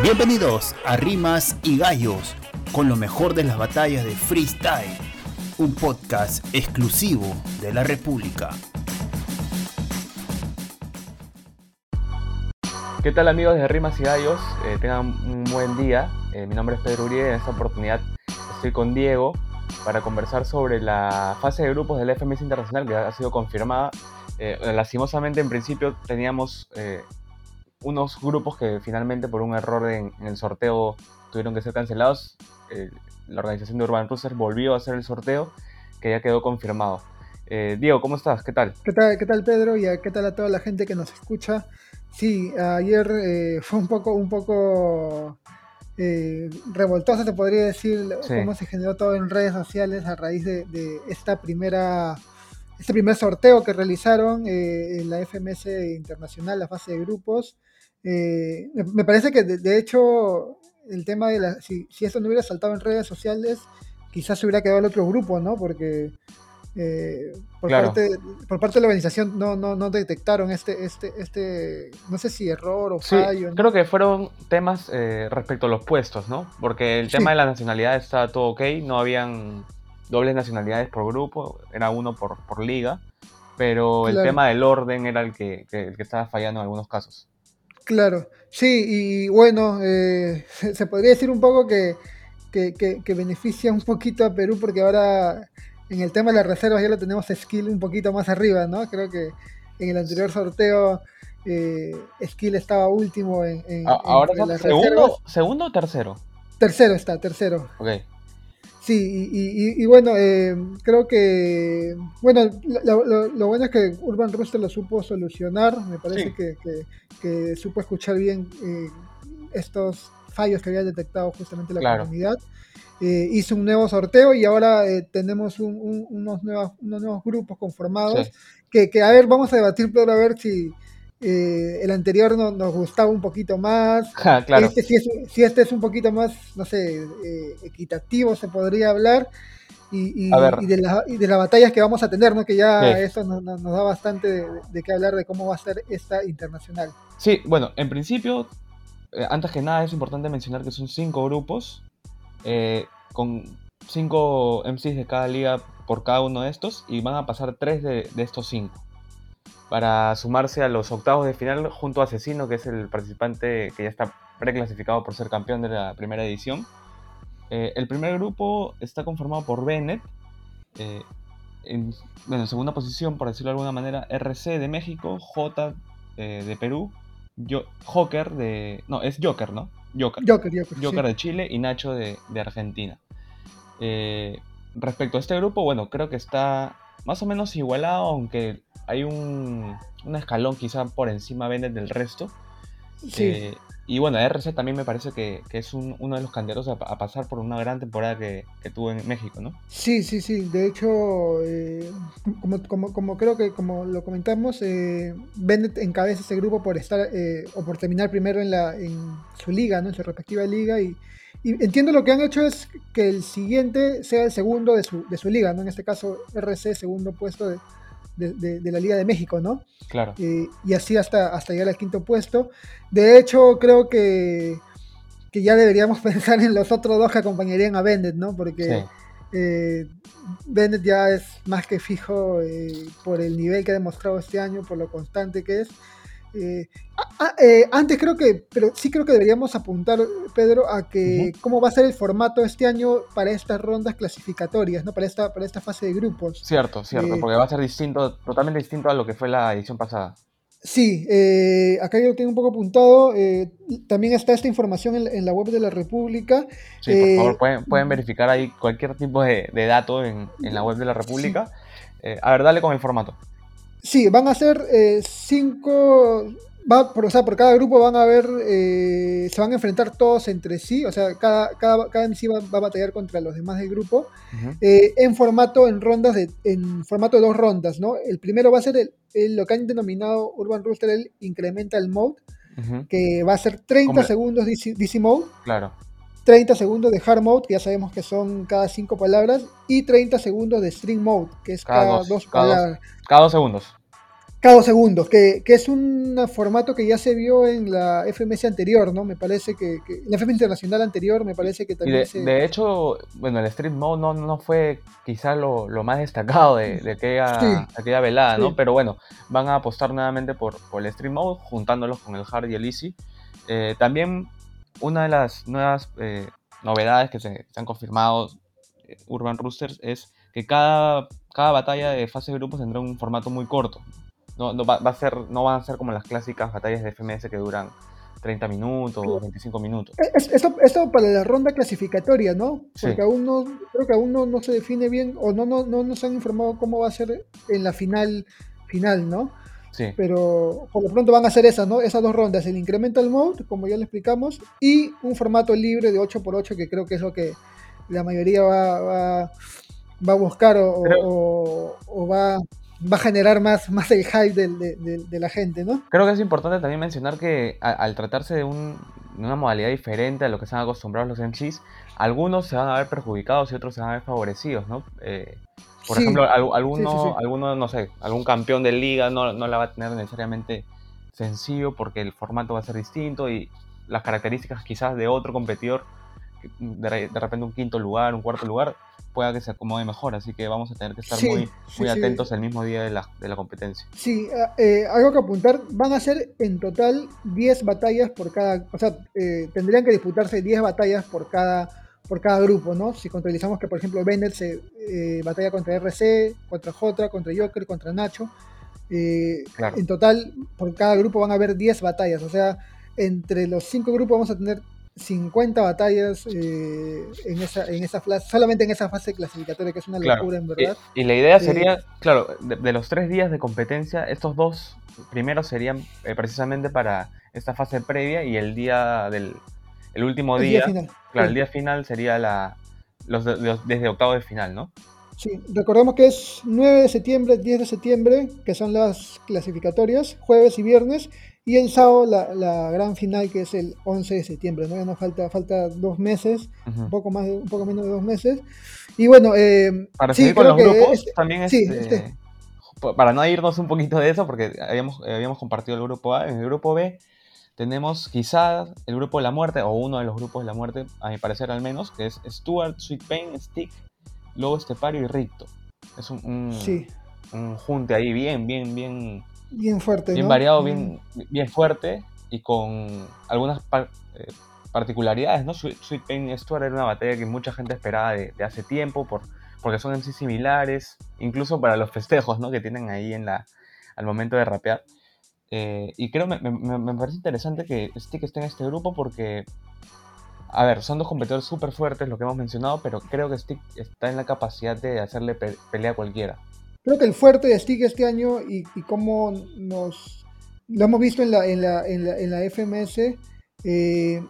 Bienvenidos a Rimas y Gallos, con lo mejor de las batallas de freestyle, un podcast exclusivo de la República. ¿Qué tal amigos de Rimas y Gallos? Eh, tengan un buen día. Eh, mi nombre es Pedro Uribe y en esta oportunidad estoy con Diego para conversar sobre la fase de grupos del FMS Internacional que ha sido confirmada. Eh, lastimosamente en principio teníamos unos grupos que finalmente por un error en, el sorteo tuvieron que ser cancelados. Eh, la organización de Urban Rooster volvió a hacer el sorteo que ya quedó confirmado. Eh, Diego, ¿cómo estás? ¿Qué tal? ¿Qué tal, qué tal Pedro? Y qué tal a toda la gente que nos escucha. Sí, ayer eh, fue un poco, un poco revoltoso, te podría decir, cómo se generó todo en redes sociales a raíz de, de esta primera este primer sorteo que realizaron en la FMS Internacional, la fase de grupos, eh, me parece que de, hecho el tema de la, si, esto no hubiera saltado en redes sociales, quizás se hubiera quedado el otro grupo, ¿no? Porque eh, por, parte, por parte de la organización no, no, no detectaron este, este, este, no sé si error o fallo. Creo que fueron temas eh, respecto a los puestos, ¿no? Porque el tema de la nacionalidad está todo ok, no habían dobles nacionalidades por grupo, era uno por, por liga, pero el tema del orden era el que, el que estaba fallando en algunos casos. Claro, sí, y bueno, eh, se podría decir un poco que, que, beneficia un poquito a Perú porque ahora en el tema de las reservas ya lo tenemos Skill un poquito más arriba, ¿no? Creo que en el anterior sorteo eh, Skill estaba último en, en, ahora en segundo, ¿Segundo o tercero? Tercero está, tercero. Sí, y, bueno, eh, creo que, bueno, lo, bueno es que Urban Rooster lo supo solucionar, me parece que, supo escuchar bien eh, estos fallos que había detectado justamente la comunidad. Eh, hizo un nuevo sorteo y ahora tenemos unos, nuevos, unos nuevos grupos conformados que, que, a ver, vamos a debatir, pero a ver si, eh, el anterior nos gustaba un poquito más. este, si, este es un poquito más, no sé, eh, equitativo, se podría hablar. Y, de las batallas que vamos a tener, ¿no? que ya eso nos, da bastante de, qué hablar de cómo va a ser esta internacional. Sí, bueno, en principio, eh, antes que nada es importante mencionar que son cinco grupos, con cinco MCs de cada liga por cada uno de estos, y van a pasar tres de estos cinco para sumarse a los octavos de final junto a Asesino, que es el participante que ya está preclasificado por ser campeón de la primera edición. Eh, el primer grupo está conformado por Bennett, eh, en, bueno, segunda posición, por decirlo de alguna manera, RC de México, J eh, de Perú, Joker de... No, es Joker, ¿no? Joker. Joker, Joker, de Chile y Nacho de, de Argentina. respecto a este grupo, bueno, creo que está más o menos igualado, aunque hay un, escalón quizá por encima Bennett del resto. Sí. Eh, y bueno, RC también me parece que, es uno de los candidatos a, pasar por una gran temporada que, tuvo en México, ¿no? Sí, sí, sí. De hecho, eh, como, como, creo que como lo comentamos, eh, Bennett encabeza ese grupo por estar eh, o por terminar primero en, la, en su liga, ¿no? En su respectiva liga. Y, entiendo lo que han hecho es que el siguiente sea el segundo de su, de su liga, ¿no? En este caso, RC, segundo puesto de, de, la Liga de México, ¿no? Claro. Eh, y así hasta, hasta llegar al quinto puesto. De hecho, creo que, que ya deberíamos pensar en los otros dos que acompañarían a Bennett, ¿no? Porque eh, Bennett ya es más que fijo eh, por el nivel que ha demostrado este año, por lo constante que es. Eh, ah, ah, eh, antes creo que, pero sí creo que deberíamos apuntar, Pedro, a que cómo va a ser el formato este año para estas rondas clasificatorias, ¿no? Para esta, para esta fase de grupos. Cierto, cierto, eh, porque va a ser distinto, totalmente distinto a lo que fue la edición pasada. Sí, acá yo lo tengo un poco apuntado. también está esta información en, la web de la República. Sí, por favor, pueden, verificar ahí cualquier tipo de, dato en, la web de la República. a ver, dale con el formato. Sí, van a ser eh, cinco. Va, por, o sea, por cada grupo van a haber. Eh, se van a enfrentar todos entre sí. O sea, cada, cada, cada MC va, a batallar contra los demás del grupo. Eh, en formato, en rondas de. En formato de dos rondas, ¿no? El primero va a ser el, lo que han denominado Urban Rooster el Incremental Mode. Que va a ser 30 segundos DC, DC Mode. Claro. 30 segundos de hard mode, que ya sabemos que son cada 5 palabras, y 30 segundos de string mode, que es cada, dos, palabras. cada dos segundos. cada dos segundos, que, es un formato que ya se vio en la FMS anterior, ¿no? Me parece que, en la FMS internacional anterior me parece que también de, se... de hecho, bueno, el Street Mode no, no fue quizá lo, más destacado de, aquella, aquella velada, ¿no? Pero bueno, van a apostar nuevamente por, por el Street Mode, juntándolos con el Hard y el Easy. Eh, también una de las nuevas eh, novedades que se, han confirmado eh, Urban Roosters es que cada, cada batalla de fase de grupos tendrá un formato muy corto. No, va, a ser, no van a ser como las clásicas batallas de FMS que duran 30 minutos, o 25 minutos. Esto, esto, para la ronda clasificatoria, ¿no? Porque aún no, creo que aún no, se define bien o no, no, no nos han informado cómo va a ser en la final, final ¿no? Sí. Pero por lo pronto van a ser esas, ¿no? Esas dos rondas, el incremental mode, como ya lo explicamos, y un formato libre de 8x8, que creo que es lo que la mayoría va, va, a buscar o, o va va a generar más, más el hype de, la gente, ¿no? Creo que es importante también mencionar que al tratarse de, una modalidad diferente a lo que están acostumbrados los MCs, algunos se van a ver perjudicados y otros se van a ver favorecidos, ¿no? Eh, por ejemplo, alguno, alguno, no sé, algún campeón de liga no, no la va a tener necesariamente sencillo porque el formato va a ser distinto y las características quizás de otro competidor, de repente un quinto lugar, un cuarto lugar, pueda que se acomode mejor, así que vamos a tener que estar muy, muy atentos el mismo día de la, de la competencia. Sí, eh, algo que apuntar, van a ser en total 10 batallas por cada, o sea, eh, tendrían que disputarse 10 batallas por cada, por cada grupo, ¿no? Si contabilizamos que, por ejemplo, Bennett se eh, batalla contra RC, contra J, contra Joker, contra Nacho, en total por cada grupo van a haber 10 batallas, o sea, entre los 5 grupos vamos a tener 50 batallas eh, en, esa, en esa fase, solamente en esa fase clasificatoria, que es una locura en verdad. Y, la idea sería, claro, de, los tres días de competencia, estos dos primeros serían eh, precisamente para esta fase previa y el día del el último día, final. claro, el día final sería la, los, desde octavo de final, ¿no? Sí, recordemos que es 9 de septiembre, 10 de septiembre, que son las clasificatorias, jueves y viernes, y el sábado la, gran final que es el 11 de septiembre, ¿no? Ya nos falta, falta dos meses, un poco más un poco menos de dos meses. Y bueno, eh, para seguir con los grupos, también este, este, para no irnos un poquito de eso, porque habíamos, habíamos compartido el grupo A, en el grupo B tenemos quizás el grupo de la muerte, o uno de los grupos de la muerte, a mi parecer al menos, que es Stuart, Sweet Pain, Stick, Lobo Estepario y Ricto. Es un, un, un junte ahí bien, bien, bien Bien fuerte, Bien variado, bien, bien fuerte y con algunas eh, particularidades, ¿no? Sweet, Pain Stuart era una batalla que mucha gente esperaba de, hace tiempo por, porque son en sí similares, incluso para los festejos, ¿no? Que tienen ahí en la, al momento de rapear. Eh, y creo, me, me, parece interesante que Stick esté en este grupo porque, a ver, son dos competidores súper fuertes, lo que hemos mencionado, pero creo que Stick está en la capacidad de hacerle pelea a cualquiera. Creo que el fuerte de Stig este año y, cómo nos lo hemos visto en la, en la, en la, FMS eh,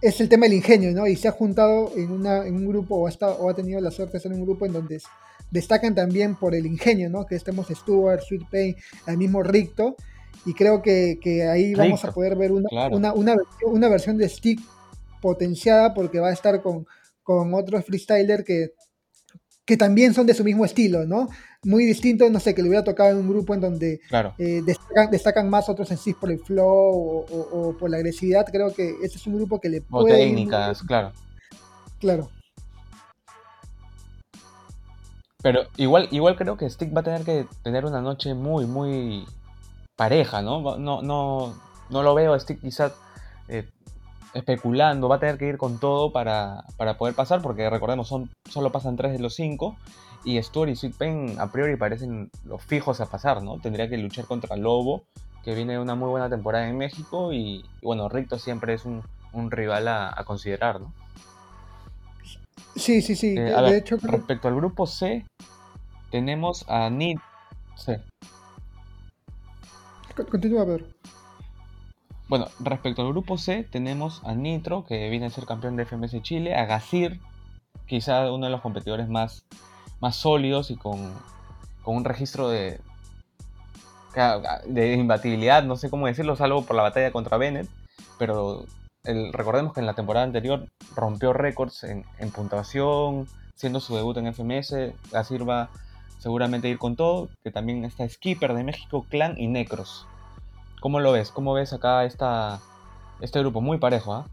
es el tema del ingenio, ¿no? Y se ha juntado en, una, en un grupo o ha, o ha tenido la suerte de estar en un grupo en donde destacan también por el ingenio, ¿no? Que estemos Stuart, Sweet Pain, el mismo Ricto. Y creo que, ahí vamos a poder ver una, una, una, versión, de Stick potenciada porque va a estar con, con otros freestyler que, que también son de su mismo estilo, ¿no? muy distinto, no sé, que le hubiera tocado en un grupo en donde eh, destacan, más otros en sí por el flow o, por la agresividad. Creo que este es un grupo que le puede. O técnicas, claro. Claro. Pero igual, igual creo que Stick va a tener que tener una noche muy, muy pareja, ¿no? No, no, no lo veo Stick quizás eh, especulando, va a tener que ir con todo para, para, poder pasar, porque recordemos, son, solo pasan tres de los cinco y Stuart y Sweet Pain a priori parecen los fijos a pasar, ¿no? Tendría que luchar contra Lobo, que viene de una muy buena temporada en México, y, bueno, Ricto siempre es un, rival a, considerar, ¿no? Sí, sí, sí. Eh, de hecho, respecto al grupo C, tenemos a Nid. C. Continúa, ver. Bueno, respecto al grupo C, tenemos a Nitro, que viene a ser campeón de FMS Chile, a Gazir, quizá uno de los competidores más más sólidos y con, un registro de, de imbatibilidad, no sé cómo decirlo, salvo por la batalla contra Bennett, pero recordemos que en la temporada anterior rompió récords en, puntuación, siendo su debut en FMS, la Silva seguramente ir con todo, que también está Skipper de México, Clan y Necros. ¿Cómo lo ves? ¿Cómo ves acá esta, este grupo? Muy parejo, ¿ah?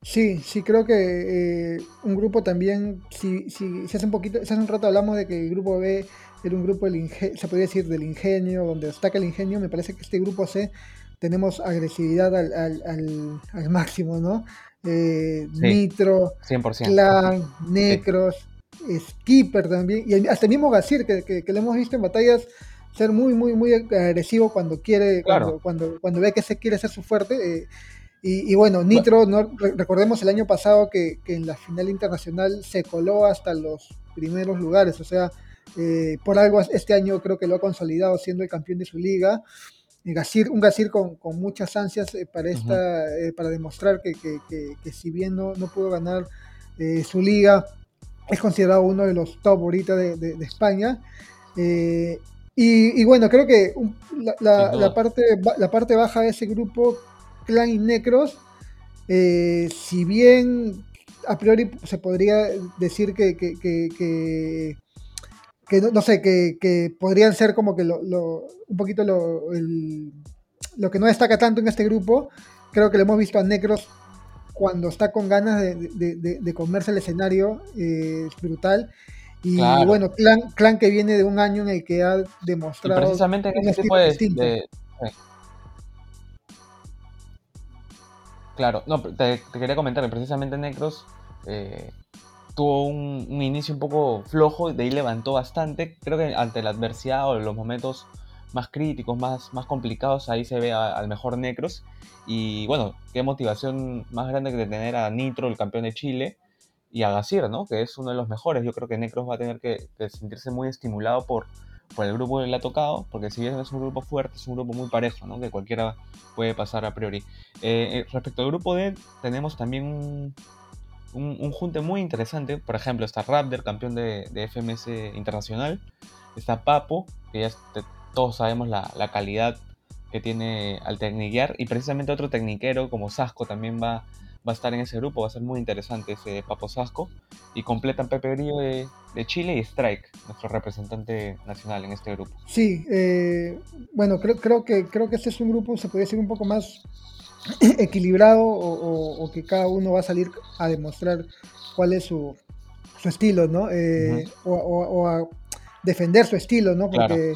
Sí, sí, creo que eh, un grupo también, si, si, hace un poquito, hace un rato hablamos de que el grupo B era un grupo del se podría decir del ingenio, donde destaca el ingenio, me parece que este grupo C tenemos agresividad al, al, al, máximo, ¿no? Eh, Nitro, 100%. Clan, Necros, Skipper también, y hasta el mismo Gasir, que, que, lo hemos visto en batallas ser muy, muy, muy agresivo cuando quiere, cuando, cuando, cuando, ve que se quiere hacer su fuerte. Eh, y, bueno, Nitro, no, recordemos el año pasado que, en la final internacional se coló hasta los primeros lugares, o sea, eh, por algo este año creo que lo ha consolidado siendo el campeón de su liga. Gasir, un Gasir con, con muchas ansias eh, para, esta, eh, para demostrar que, que, que, si bien no, no pudo ganar su liga, es considerado uno de los top ahorita de, de, España. Y, y, bueno, creo que la, la, parte, la parte baja de ese grupo Clan y Necros, eh, si bien a priori se podría decir que, que, no, sé, que, podrían ser como que lo, un poquito lo, lo que no destaca tanto en este grupo, creo que lo hemos visto a Necros cuando está con ganas de, comerse el escenario, eh, es brutal. Y bueno, clan, clan que viene de un año en el que ha demostrado. precisamente en ese tipo de, Claro, no, te, quería comentar que precisamente Necros eh, tuvo un, inicio un poco flojo, de ahí levantó bastante. Creo que ante la adversidad o los momentos más críticos, más, más complicados, ahí se ve al mejor Necros. Y bueno, qué motivación más grande que tener a Nitro, el campeón de Chile, y a Gasir, ¿no? Que es uno de los mejores. Yo creo que Necros va a tener que sentirse muy estimulado por, por el grupo que le ha tocado, porque si bien es un grupo fuerte, es un grupo muy parejo, ¿no? que cualquiera puede pasar a priori. Eh, eh, respecto al grupo D, tenemos también un, un, junte muy interesante. Por ejemplo, está Raptor, campeón de, de FMS internacional. Está Papo, que ya todos sabemos la, la, calidad que tiene al tecniquear. Y precisamente otro tecniquero como Sasco también va va a estar en ese grupo, va a ser muy interesante ese Papo Sasco. Y completan Pepe Grillo de, Chile y Strike, nuestro representante nacional en este grupo. Sí, eh, bueno, creo, creo, que, creo que este es un grupo, se puede decir un poco más equilibrado o, que cada uno va a salir a demostrar cuál es su, su estilo, ¿no? Eh, o, a defender su estilo, ¿no? Porque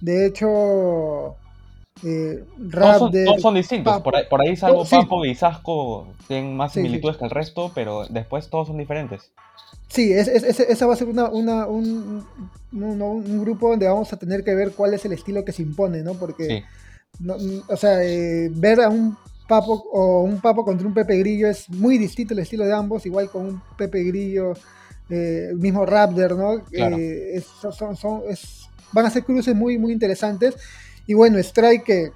de hecho eh, todos, son, distintos. Por ahí, por ahí salvo Papo y Sasco tienen más similitudes que el resto, pero después todos son diferentes. Sí, es, esa va a ser una, un, grupo donde vamos a tener que ver cuál es el estilo que se impone, ¿no? Porque, o sea, eh, ver a un Papo o un Papo contra un Pepe Grillo es muy distinto el estilo de ambos, igual con un Pepe Grillo, eh, el mismo Raptor, ¿no? son, son, van a ser cruces muy, muy interesantes. Y bueno, Strike, que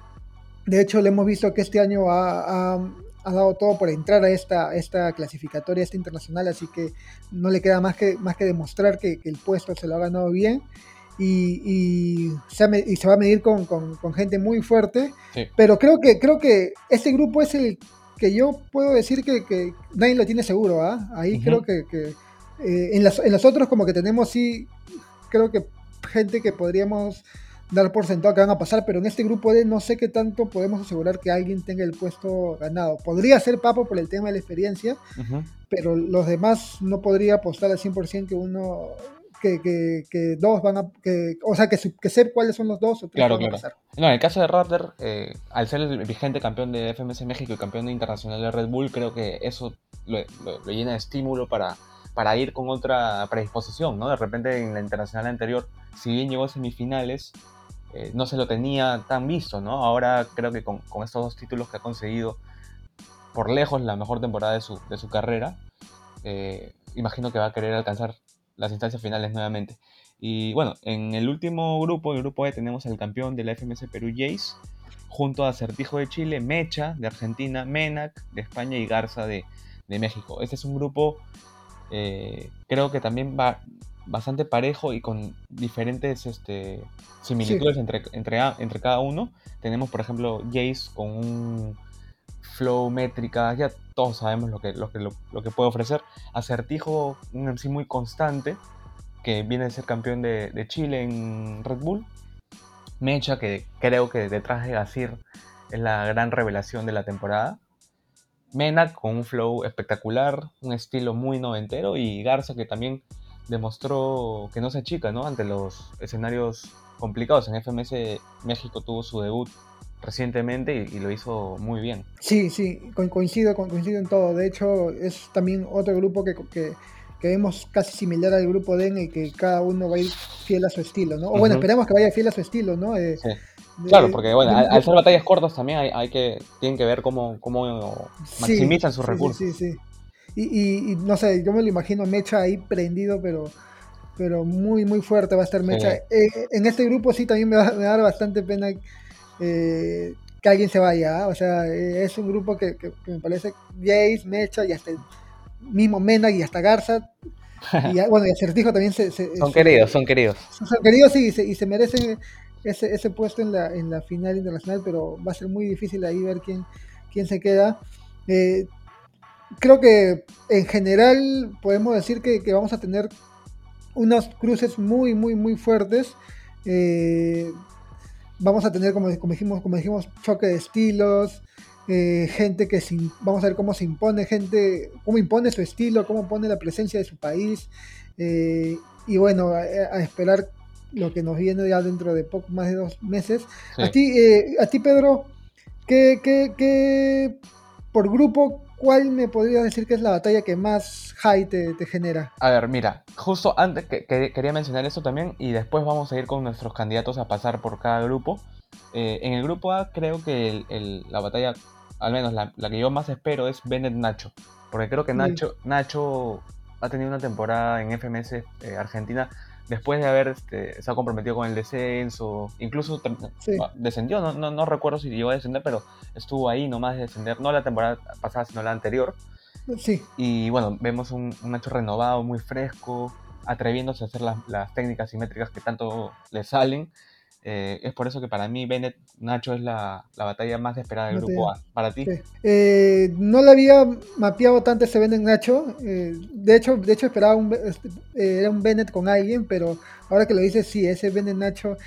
de hecho le hemos visto que este año ha, dado todo por entrar a esta, esta clasificatoria, esta internacional, así que no le queda más que, más que demostrar que, el puesto se lo ha ganado bien. Y, se, va a medir con, gente muy fuerte. Pero creo que, creo que este grupo es el que yo puedo decir que, nadie lo tiene seguro. ¿ah? Ahí creo que, eh, en, las, en los otros como que tenemos sí, creo que gente que podríamos dar por sentado que van a pasar, pero en este grupo D no sé qué tanto podemos asegurar que alguien tenga el puesto ganado. Podría ser Papo por el tema de la experiencia, pero los demás no podría apostar al 100% que uno, que, que, dos van a, que, o sea, que, que ser cuáles son los dos o tres van a pasar. No, en el caso de Raptor, eh, al ser el vigente campeón de FMS México y campeón internacional de Red Bull, creo que eso lo, lo llena de estímulo para para ir con otra predisposición, ¿no? De repente en la internacional anterior, si bien llegó a semifinales, eh, no se lo tenía tan visto, ¿no? Ahora creo que con, estos dos títulos que ha conseguido, por lejos la mejor temporada de su, de su carrera, eh, imagino que va a querer alcanzar las instancias finales nuevamente. Y bueno, en el último grupo, el grupo E, tenemos al campeón de la FMS Perú, Jace, junto a Certijo de Chile, Mecha de Argentina, Menac de España y Garza de, de México. Este es un grupo, eh, creo que también va, bastante parejo y con diferentes este, similitudes entre, entre, entre cada uno. Tenemos, por ejemplo, Jace con un flow métrica, ya todos sabemos lo que, lo que, lo, que puede ofrecer. Acertijo, un MC muy constante, que viene a ser campeón de, Chile en Red Bull. Mecha, que creo que detrás de Gasir es la gran revelación de la temporada. Mena con un flow espectacular, un estilo muy noventero y Garza que también demostró que no se achica ¿no? ante los escenarios complicados. En FMS México tuvo su debut recientemente y, lo hizo muy bien. Sí, sí, coincido, coincido en todo. De hecho, es también otro grupo que, que, vemos casi similar al grupo D en el que cada uno va a ir fiel a su estilo, ¿no? O bueno, esperamos que vaya fiel a su estilo, ¿no? Eh, sí. claro, porque bueno, al, ser batallas cortas también hay, que, tienen que ver cómo, cómo maximizan sus recursos. Sí, sí, y, y, no sé, yo me lo imagino Mecha ahí prendido, pero pero muy, muy fuerte va a estar Mecha. Eh, en este grupo sí también me va, me va a dar bastante pena eh, que alguien se vaya. ¿ah? O sea, eh, es un grupo que, me parece Jace, Mecha y hasta el mismo Mena y hasta Garza. Y bueno, y Acertijo también se, son queridos, son queridos. Son queridos, sí, y se, merecen ese, ese puesto en la, en la final internacional, pero va a ser muy difícil ahí ver quién, quién se queda. Eh, creo que en general podemos decir que, vamos a tener unos cruces muy, muy, muy fuertes. Eh, vamos a tener, como, dijimos, como dijimos, choque de estilos, eh, gente que vamos a ver cómo se impone, gente, cómo impone su estilo, cómo pone la presencia de su país. Eh, y bueno, a, esperar lo que nos viene ya dentro de poco más de dos meses. A ti, eh, a ti Pedro, ¿qué, qué, qué por grupo ¿cuál me podrías decir que es la batalla que más high te, genera? A ver, mira, justo antes que, quería mencionar eso también y después vamos a ir con nuestros candidatos a pasar por cada grupo. Eh, en el grupo A creo que la batalla, al menos la, que yo más espero es Bennett Nacho, porque creo que Nacho, Nacho ha tenido una temporada en FMS eh, Argentina después de haber este, se ha comprometido con el descenso, incluso descendió, no, no, recuerdo si llegó a descender, pero estuvo ahí nomás de descender, no la temporada pasada, sino la anterior. Sí. Y bueno, vemos un, un Nacho renovado, muy fresco, atreviéndose a hacer las, las técnicas simétricas que tanto le salen. Eh, es por eso que para mí Bennett Nacho es la, batalla más esperada del grupo A. ¿Para ti? Eh, no le había mapeado tanto ese Bennett Nacho. Eh, de hecho, de hecho esperaba un, este, era un Bennett con alguien, pero ahora que lo dices, sí, ese Bennett Nacho,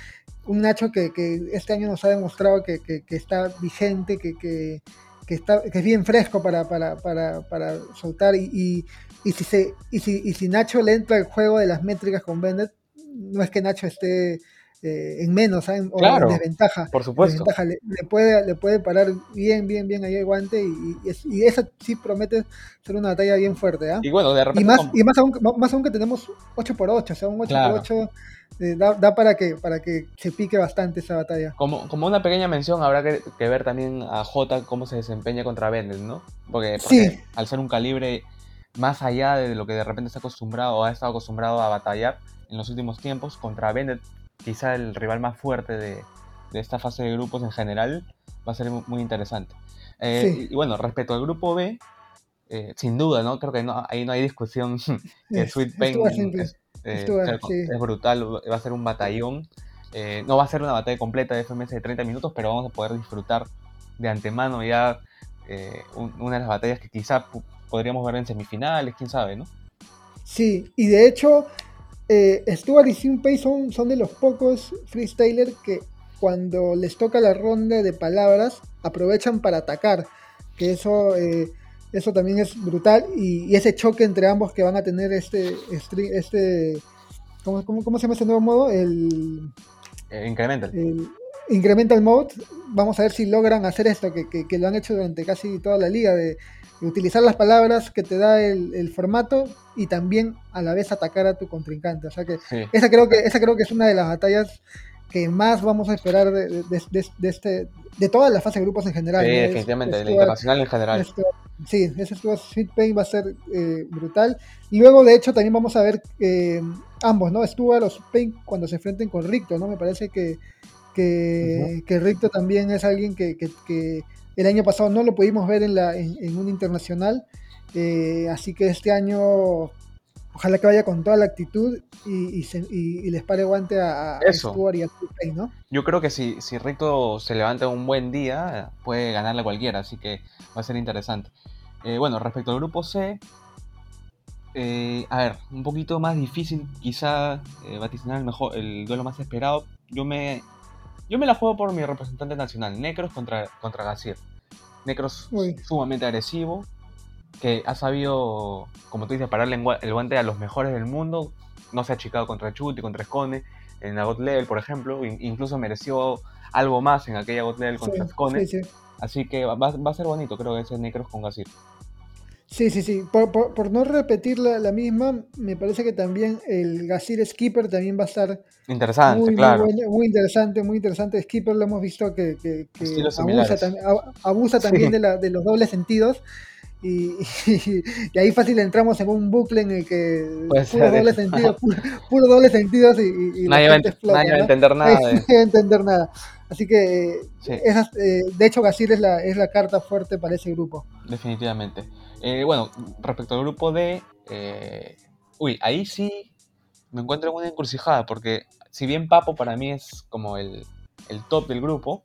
un Nacho que, este año nos ha demostrado que, está vigente, que, está, que es bien fresco para, para, soltar. Y, y, si se, y, si, y si Nacho le entra el juego de las métricas con Bennett, no es que Nacho esté eh, en menos, ¿sabes? O en desventaja. Por supuesto. Le, puede, le puede parar bien, bien, bien ahí el guante y, y, esa sí promete ser una batalla bien fuerte. ¿ah? Y bueno, de repente. Y más, y más, aún, más aún que tenemos 8x8, o sea, un 8x8 eh, da, para, que, para que se pique bastante esa batalla. Como, como una pequeña mención, habrá que, ver también a J cómo se desempeña contra Bennett, ¿no? Porque, al ser un calibre más allá de lo que de repente está acostumbrado o ha estado acostumbrado a batallar en los últimos tiempos, contra Bennett quizá el rival más fuerte de, esta fase de grupos en general, va a ser muy, interesante. Eh, y, bueno, respecto al grupo B, eh, sin duda, ¿no? Creo que no, ahí no hay discusión. Sweet Pain es, eh, es, brutal, va a ser un batallón. no va a ser una batalla completa de FMS de 30 minutos, pero vamos a poder disfrutar de antemano ya una de las batallas que quizá podríamos ver en semifinales, quién sabe, ¿no? Sí, y de hecho, eh, Stuart y Simpay son, son de los pocos freestylers que cuando les toca la ronda de palabras aprovechan para atacar. Que eso, eh, eso también es brutal. Y, ese choque entre ambos que van a tener este. este ¿cómo, cómo, se llama ese nuevo modo? El. Eh, incremental. El incremental mode. Vamos a ver si logran hacer esto, que, que, que lo han hecho durante casi toda la liga. De, utilizar las palabras que te da el, formato y también a la vez atacar a tu contrincante. O sea que esa creo que esa creo que es una de las batallas que más vamos a esperar de, de, este de toda la fase de grupos en general. Sí, definitivamente, de la internacional en general. sí, ese Sweet Pain va a ser eh, brutal. Luego, de hecho, también vamos a ver eh, ambos, ¿no? Stuart o Sweet Pain cuando se enfrenten con Ricto, ¿no? Me parece que, que, Ricto también es alguien que, que el año pasado no lo pudimos ver en, la, en, un internacional, eh, así que este año ojalá que vaya con toda la actitud y, les pare guante a, a Stuart y a Pay, ¿no? Yo creo que si, si Rico se levanta un buen día, puede ganarle a cualquiera, así que va a ser interesante. Eh, bueno, respecto al grupo C, eh, a ver, un poquito más difícil quizá eh, vaticinar el, mejor, el duelo más esperado. Yo me, yo me la juego por mi representante nacional, Necros contra, contra Gasir. Necros sumamente agresivo, que ha sabido, como tú dices, pararle el guante a los mejores del mundo. No se ha achicado contra Chuti, contra Escone, en la God Level, por ejemplo. Incluso mereció algo más en aquella God Level contra Escone. Así que va, va, a ser bonito, creo, ese Necros con Gasir. Sí, sí, sí. Por, no repetir la, misma, me parece que también el Gasir Skipper también va a estar interesante, muy, claro. Muy, interesante, muy interesante. Skipper lo hemos visto que, abusa, también de, la, de, los dobles sentidos. Y, y, ahí fácil entramos en un bucle en el que puro doble sentido, puro, doble sentido y, nadie, va, a entender nada. Nadie va a entender nada. Así que, eh, de hecho, Gasir es la, es la carta fuerte para ese grupo. Definitivamente. Eh, bueno, respecto al grupo D, eh, uy, ahí sí me encuentro en una encrucijada, porque si bien Papo para mí es como el, top del grupo,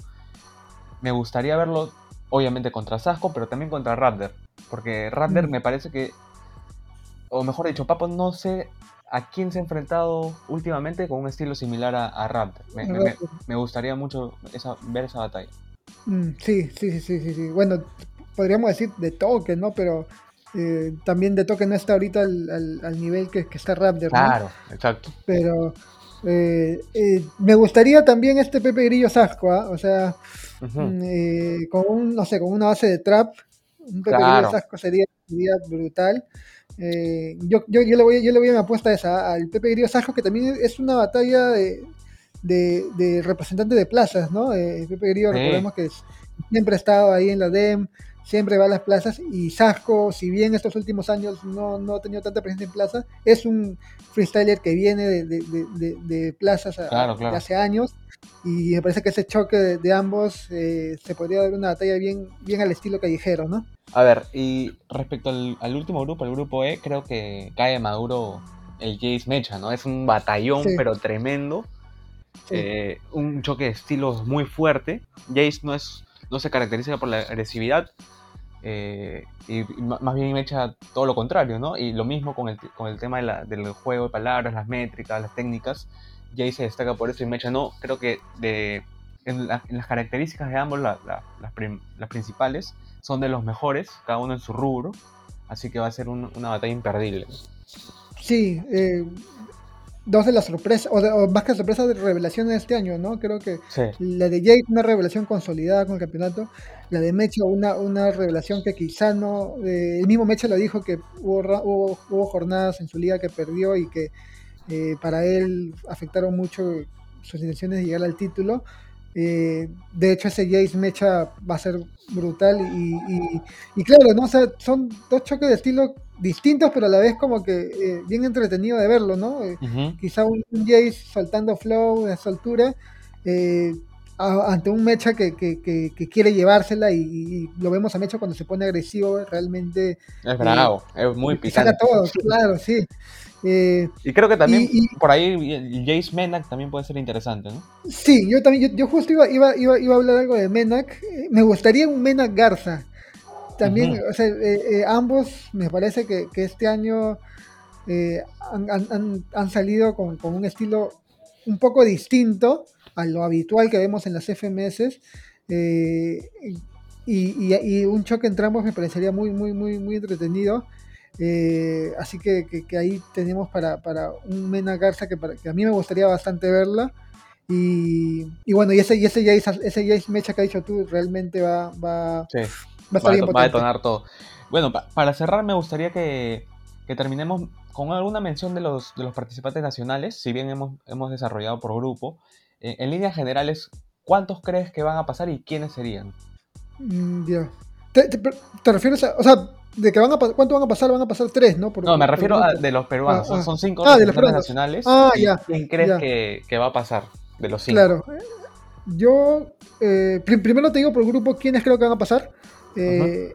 me gustaría verlo obviamente contra Sasco, pero también contra Raptor, porque Raptor mm. me parece que, o mejor dicho, Papo no sé a quién se ha enfrentado últimamente con un estilo similar a, Raptor. Me, gustaría mucho ver esa batalla. Mm, sí, sí, sí, sí, sí. Bueno, podríamos decir de toque, ¿no? Pero eh, también de toque no está ahorita al, nivel que, está Raptor. Claro, exacto. Pero eh, eh, me gustaría también este Pepe Grillo Sasco, ¿ah? o sea, mm, con un, no sé, con una base de trap, un Pepe Grillo Sasco sería, brutal. yo, yo, yo, le voy, yo le voy a mi apuesta a esa, al Pepe Grillo Sasco, que también es una batalla de, de, representante de plazas, ¿no? Pepe Grillo, recordemos que siempre ha estado ahí en la DEM, siempre va a las plazas y Sasco, si bien estos últimos años no, no ha tenido tanta presencia en plaza, es un freestyler que viene de, plazas hace años y me parece que ese choque de, ambos eh, se podría dar una batalla bien, bien al estilo callejero, ¿no? A ver, y respecto al, último grupo, el grupo E, creo que cae maduro el Jace Mecha, ¿no? Es un batallón, pero tremendo. Eh, un choque de estilos muy fuerte. Jace no es no se caracteriza por la agresividad, eh, y más bien me echa todo lo contrario, ¿no? Y lo mismo con el, con el tema del juego de palabras, las métricas, las técnicas. Jay se destaca por eso y Mecha no. Creo que de, en, las características de ambos, las, las, principales, son de los mejores, cada uno en su rubro. Así que va a ser una batalla imperdible. Sí, eh, dos de las sorpresas, o, más que sorpresas de revelación de este año, ¿no? Creo que la de Jake, una revelación consolidada con el campeonato, la de Mecha, una, una revelación que quizá no, eh, el mismo Mecha lo dijo que hubo, hubo, jornadas en su liga que perdió y que eh, para él afectaron mucho sus intenciones de llegar al título. Eh, de hecho, ese Jace Mecha va a ser brutal y, claro, ¿no? son dos choques de estilo distintos, pero a la vez como que eh, bien entretenido de verlo, ¿no? Eh, quizá un, Jace saltando flow a esa altura, eh, ante un Mecha que, quiere llevársela y, lo vemos a Mecha cuando se pone agresivo, realmente... Es bravo, es muy picante. todo, claro, sí. Y creo que también por ahí Jace Menak también puede ser interesante, ¿no? Sí, yo también, yo, justo iba, iba, iba, iba, a hablar algo de Menak. Me gustaría un Menak Garza también, o sea, eh, eh, ambos me parece que, este año eh, han, salido con, un estilo un poco distinto a lo habitual que vemos en las FMS. Y, un choque entre ambos me parecería muy, muy, muy, muy entretenido. Así que, ahí tenemos para, un Mena Garza que, a mí me gustaría bastante verla. Y, bueno, y ese, y ese Jace, ese Mecha que ha dicho tú realmente va, va, va, a, detonar todo. Bueno, para cerrar me gustaría que, terminemos con alguna mención de los, de los participantes nacionales, si bien hemos, hemos desarrollado por grupo. Eh, en líneas generales, ¿cuántos crees que van a pasar y quiénes serían? Mm, ¿Te, refieres a, o sea, de que van a cuánto van a pasar? Van a pasar tres, ¿no? no, me refiero a de los peruanos. Ah, son, ah. cinco ah, de los nacionales. Ah, ya. ¿Quién crees que, que, va a pasar de los cinco? Claro. Yo, eh, primero te digo por grupo quiénes creo que van a pasar. Eh,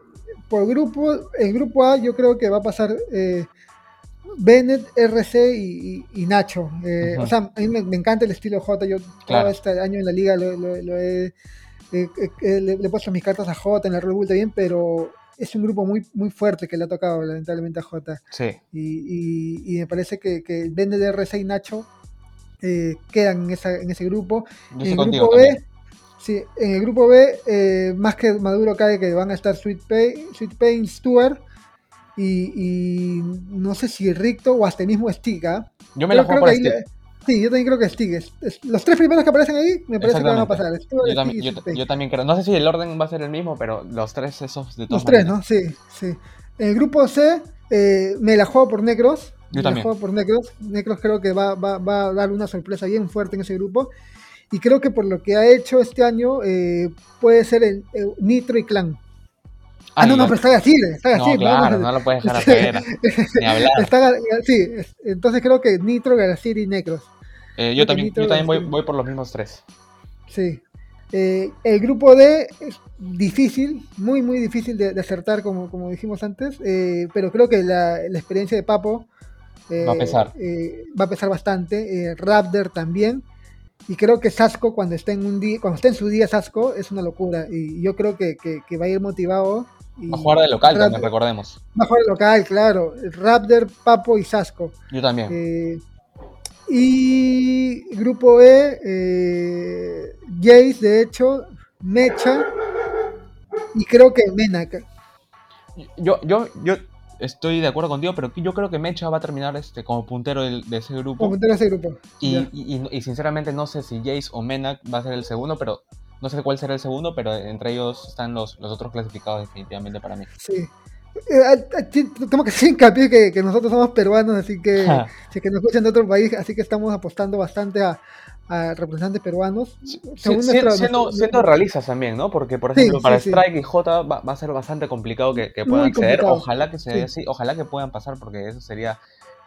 por grupo, el grupo A yo creo que va a pasar eh, Bennett, RC y, Nacho. Eh, o sea, a mí me, encanta el estilo J. Yo todo este año en la liga lo, he, le, he puesto mis cartas a J en la Red Bull también, pero es un grupo muy, muy fuerte que le ha tocado lamentablemente a Jota. Sí. Y, y, me parece que, que el DNDRC y Nacho eh, quedan en, esa, en ese grupo. Yo en el grupo B, también. sí, en el grupo B, eh, más que Maduro cae que van a estar Sweet Pain, Sweet Pain Stewart y, y no sé si Ricto o hasta el mismo Stig. ¿ah? Yo me la juego por Stick. le- Sí, yo también creo que es- los tres primeros que aparecen ahí me parece que van a pasar. Yo también, yo, también creo. No sé si el orden va a ser el mismo, pero los tres esos de todas Los tres. ¿no? Sí, sí. El grupo C, eh, me la juego por Necros. Yo me también. la juego por Necros. Necros creo que va, va, va a dar una sorpresa bien fuerte en ese grupo. Y creo que por lo que ha hecho este año, eh, puede ser el, el Nitro y Clan. Ah, no, no, pero está Gasir, está No, Gasir. claro, no lo puedes dejar afuera. Ni hablar. Está, sí, es- entonces creo que Nitro, Gasir y Necros. Eh, yo también, yo también voy, voy por los mismos tres. Sí. Eh, el grupo D es difícil, muy, muy difícil de, de acertar, como, como dijimos antes, eh, pero creo que la, la experiencia de Papo eh, Va a pesar. eh, va a pesar bastante. eh, Raptor también. Y creo que Sasco, cuando esté en un día, cuando esté en su día Sasco, es una locura. Y yo creo que, que- que va a ir motivado. Y Va a jugar de local Raptor- también, recordemos. Va a jugar de local, claro. Raptor, Papo y Sasco. Yo también. Y grupo E, eh, Jace, de hecho, Mecha y creo que Menac. Yo, yo, yo estoy de acuerdo contigo, pero yo creo que Mecha va a terminar este, como puntero del- de ese grupo. Como ese grupo. Y, Ya. y- y- y sinceramente no sé si Jace o Menak va a ser el segundo, pero no sé cuál será el segundo, pero entre ellos están los, los otros clasificados definitivamente para mí. Sí. Eh, tengo que hacer hincapié que, que nosotros somos peruanos, así que Ja. si que nos escuchan de otro país, así que estamos apostando bastante a, a representantes peruanos. Sí, Según sí, nuestra- siendo, nuestra- siendo realistas también, ¿no? Porque, por ejemplo, sí, para. Strike y J va, va a ser bastante complicado que, que puedan acceder. Ojalá que se dé así, ojalá que puedan pasar, porque eso sería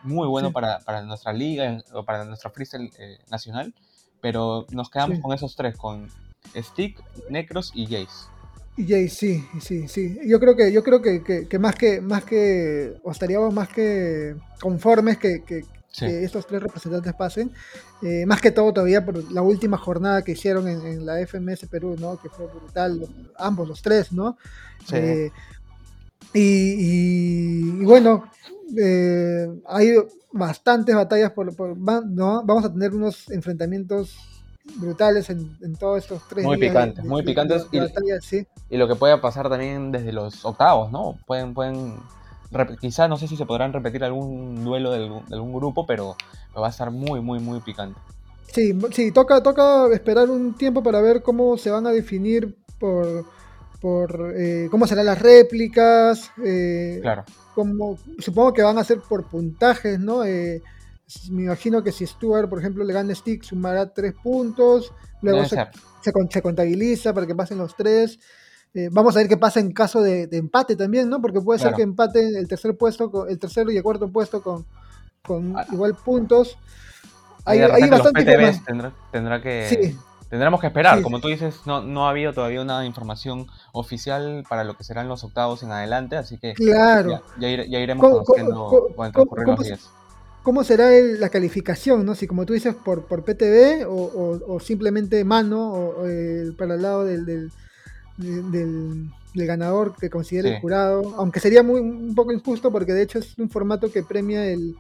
muy bueno para, para nuestra liga o para nuestra freestyle eh, nacional. Pero nos quedamos con esos tres, con Stick, Necros y Jace. Y Jay, sí, sí, sí. Yo creo que, yo creo que, que- que más que, más que, o estaríamos más que conformes que, que- Sí. que estos tres representantes pasen. Eh, más que todo todavía por la última jornada que hicieron en, en la FMS Perú, ¿no? Que fue brutal, ambos, los tres, ¿no? Sí. Eh, y, y- y bueno, eh, hay bastantes batallas por, por- van- ¿no? Vamos a tener unos enfrentamientos brutales en, en todos estos tres Muy días picantes, muy picantes de y- batallas, sí. y lo que puede pasar también desde los octavos, ¿no? Pueden, pueden, quizá no sé si se podrán repetir algún duelo de algún, de algún grupo, pero va a estar muy, muy, muy picante. Sí, sí, toca, toca esperar un tiempo para ver cómo se van a definir por, por eh, cómo serán las réplicas, eh, Claro. cómo- supongo que van a ser por puntajes, ¿no? Eh, me imagino que si Stuart, por ejemplo, le gana Stick, sumará tres puntos, luego se, se, se contabiliza para que pasen los tres. Eh, vamos a ver qué pasa en caso de, de empate también, ¿no? Porque puede ser que empate el tercer puesto, con- el tercero y el cuarto puesto con, con Ah. igual puntos. Hay, hay bastante PTBs tendrá, tendrá que, Sí, tendremos que esperar. Sí, Como tú dices, no, no ha habido todavía una información oficial para lo que serán los octavos en adelante, así que claro. ya, ya ire- ya iremos ¿Cómo- conociendo con el transcurrir los días. ¿Cómo será el- la calificación? ¿no? Si como tú dices por, por PTB o, o- o simplemente mano o, eh, para el lado del, del, del- del- del ganador que considere Sí. el jurado. Aunque sería muy, un poco injusto porque de hecho es un formato que premia el,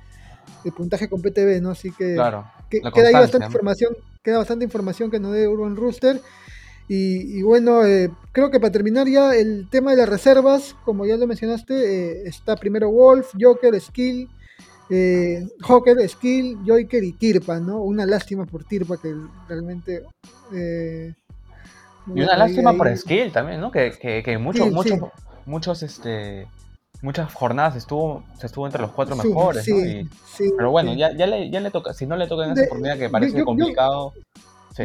el puntaje con PTB, ¿no? Así que, Claro, que- la queda ahí bastante información, queda bastante información que nos dé Urban Rooster. Y, y bueno, eh, creo que para terminar ya el tema de las reservas, como ya lo mencionaste, eh, está primero Wolf, Joker, Skill, eh, Joker, Skill, Joker y Tirpa, ¿no? Una lástima por Tirpa que realmente... eh, Y una ahí- lástima ahí- por Skill también, ¿no? Que, que, que mucho, Sí, muchos, sí. muchos, este, muchas jornadas estuvo, se estuvo entre los cuatro Sí, mejores, sí, ¿no? Y- sí, pero bueno, ya, ya, le, ya le toca, si no le toca en esa oportunidad que parece yo- complicado,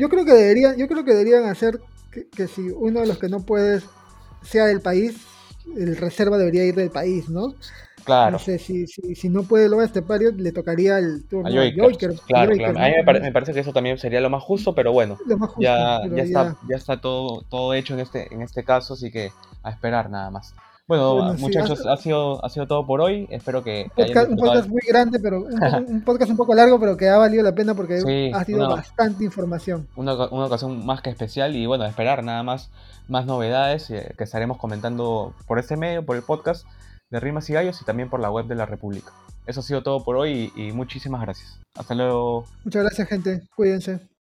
Yo creo que deberían, yo creo que deberían hacer que, que si uno de los que no puede sea del país, el reserva debería ir del país, ¿no? Claro. No sé, si, si, si no puede lograr este pario, le tocaría el turno A a Joker, Joker. claro, Joker, claro. ¿no? A mí me, pare- me parece que eso también sería lo más justo, pero bueno, Lo más justo, ya, pero ya está, ya está todo, todo hecho en este, en este caso, así que a esperar nada más. Bueno, muchachos, ha, sido, ha sido todo por hoy. Espero que. un podcast muy grande, pero un, podcast un poco largo, pero que ha valido la pena porque ha sido bastante información. Una, una, ocasión más que especial y bueno, esperar nada más más novedades eh, que estaremos comentando por este medio, por el podcast de Rimas y Gallos y también por la web de la República. Eso ha sido todo por hoy y muchísimas gracias. Hasta luego. Muchas gracias, gente. Cuídense.